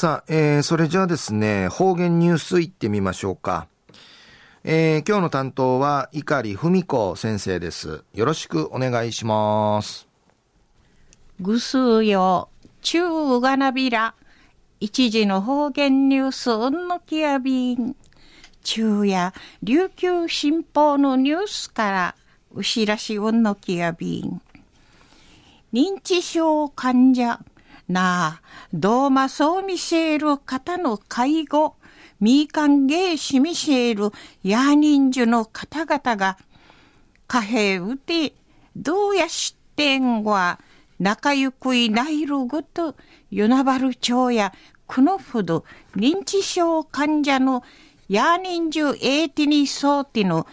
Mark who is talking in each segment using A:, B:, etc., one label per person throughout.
A: さあ、えー、それじゃあですね、方言ニュースいってみましょうか。えー、今日の担当は碇文子先生です。よろしくお願いします。
B: ぐすうよ、ちゅうがなびら、一時の方言ニュースうんのきやびん。昼夜、琉球新報のニュースから、うしらしうんのきやびん。認知症患者、なあ、どうまそう見せる方の介護、みいかんげいしみせるやにんじゅの方々が、貨幣うて、どうやしてんは、仲ゆくいないるごと、ゆなばる町や、くのふど、認知症患者の、やにんじゅえいてにそうての、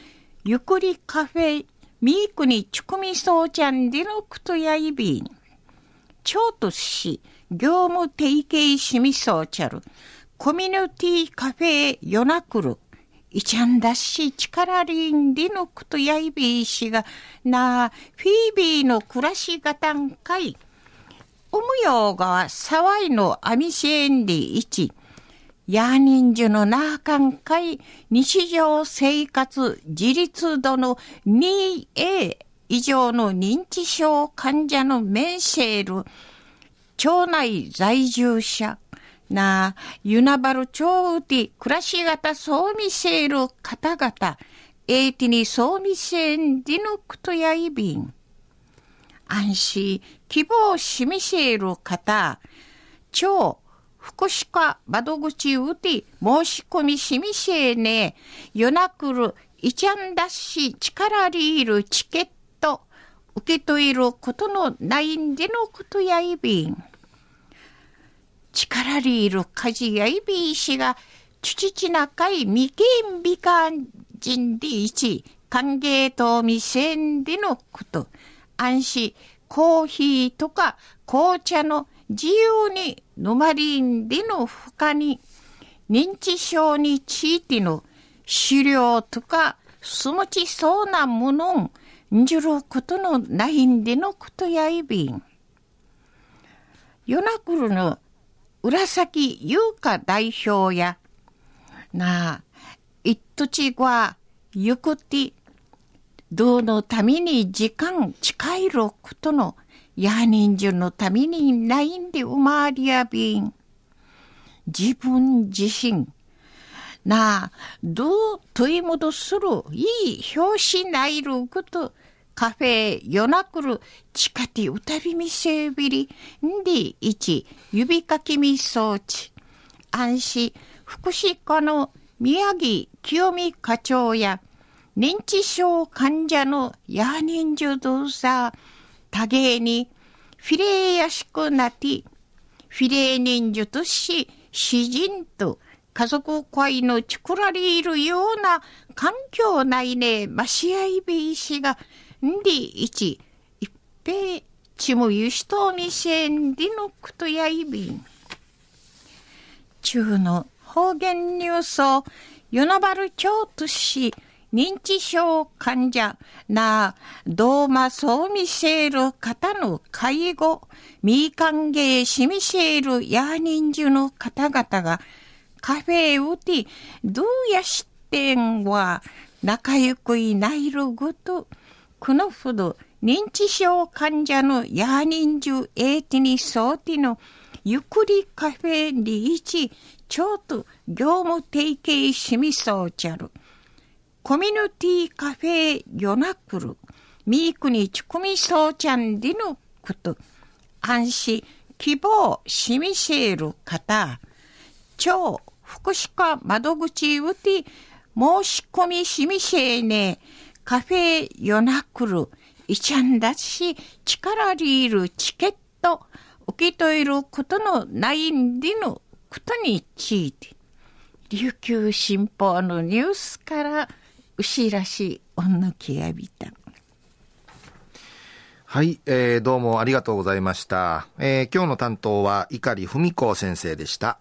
B: ゆくりカフェ、みいくにちくみそうちゃんでのくとやいびん。京都市業務提携市民ソーチャル、コミュニティカフェヨナクル、イチャンダッシ力リンディノクトヤイビー氏がなあフィービーの暮らしがたんかい、おむようがサワイのアミシエンディ一、ヤーニンジュのなあかんかい、日常生活自立度の 2A 以上の認知症患者のメンシェール、町内在住者、な、ユナバル町ウティ、暮らし型ソーミシェール方々、エイティニソーミシェンディノクトヤイビン。安心、希望シミシェール方、町、福祉課窓口ウティ、申し込みシミシェーネ、ヨナクル、イチャンダッシ、力リール、チケット受け取ることのないんでのことやいびん。力りいる家事やいびいしが、ちちなかい未見美観人でいち、歓迎と未成でのこと。安心、コーヒーとか紅茶の自由に飲まりんでのほかに、認知症についての資料とか、すもちそうなものんじゅることのないんでのことやいびん。夜なくるの浦崎優香代表や、なあ、いっとちはゆくて、どうのために時間近いることの、やにんじゅのためにないんで生まりやびん。自分自身、なあ、どう問い戻するいい表紙ないること、カフェ夜なくる地下ティ歌びみせびり、んで一指かきみ装置。安心。福祉課の宮城清美課長や認知症患者のヤーニンジュドーサー、多芸にフィレーやしくなって、フィレーニンジュとし、詩人と家族会のちくらりいるような環境内ね、ましあいびいしが、んでいち、いっぺいちもゆしとみせんでのくとやいびん。中の方言ニュースを、与那原町都市、認知症患者なドーマソーミシェール方の介護、ミーカンゲーシミシェールヤーニンジュの方々がカフェウティ、どうやしてんは、仲良くいないるごと、このほど認知症患者のヤーニンジュエーティニソーティのゆっくりカフェリーチ、ちょっと業務提携しみそうちゃる。コミュニティカフェヨナクル、ミークにちくみそうちゃんでのこと、安心、希望しみせる方、超福祉課窓口うて申し込みしみせね、カフェヨナクル、いちゃんだし、力リールチケット、受け取ることのないんでのことについて、琉球新報のニュースから、牛らしい女気やびた。
A: はい、えー、どうもありがとうございました。えー、今日の担当は碇文子先生でした。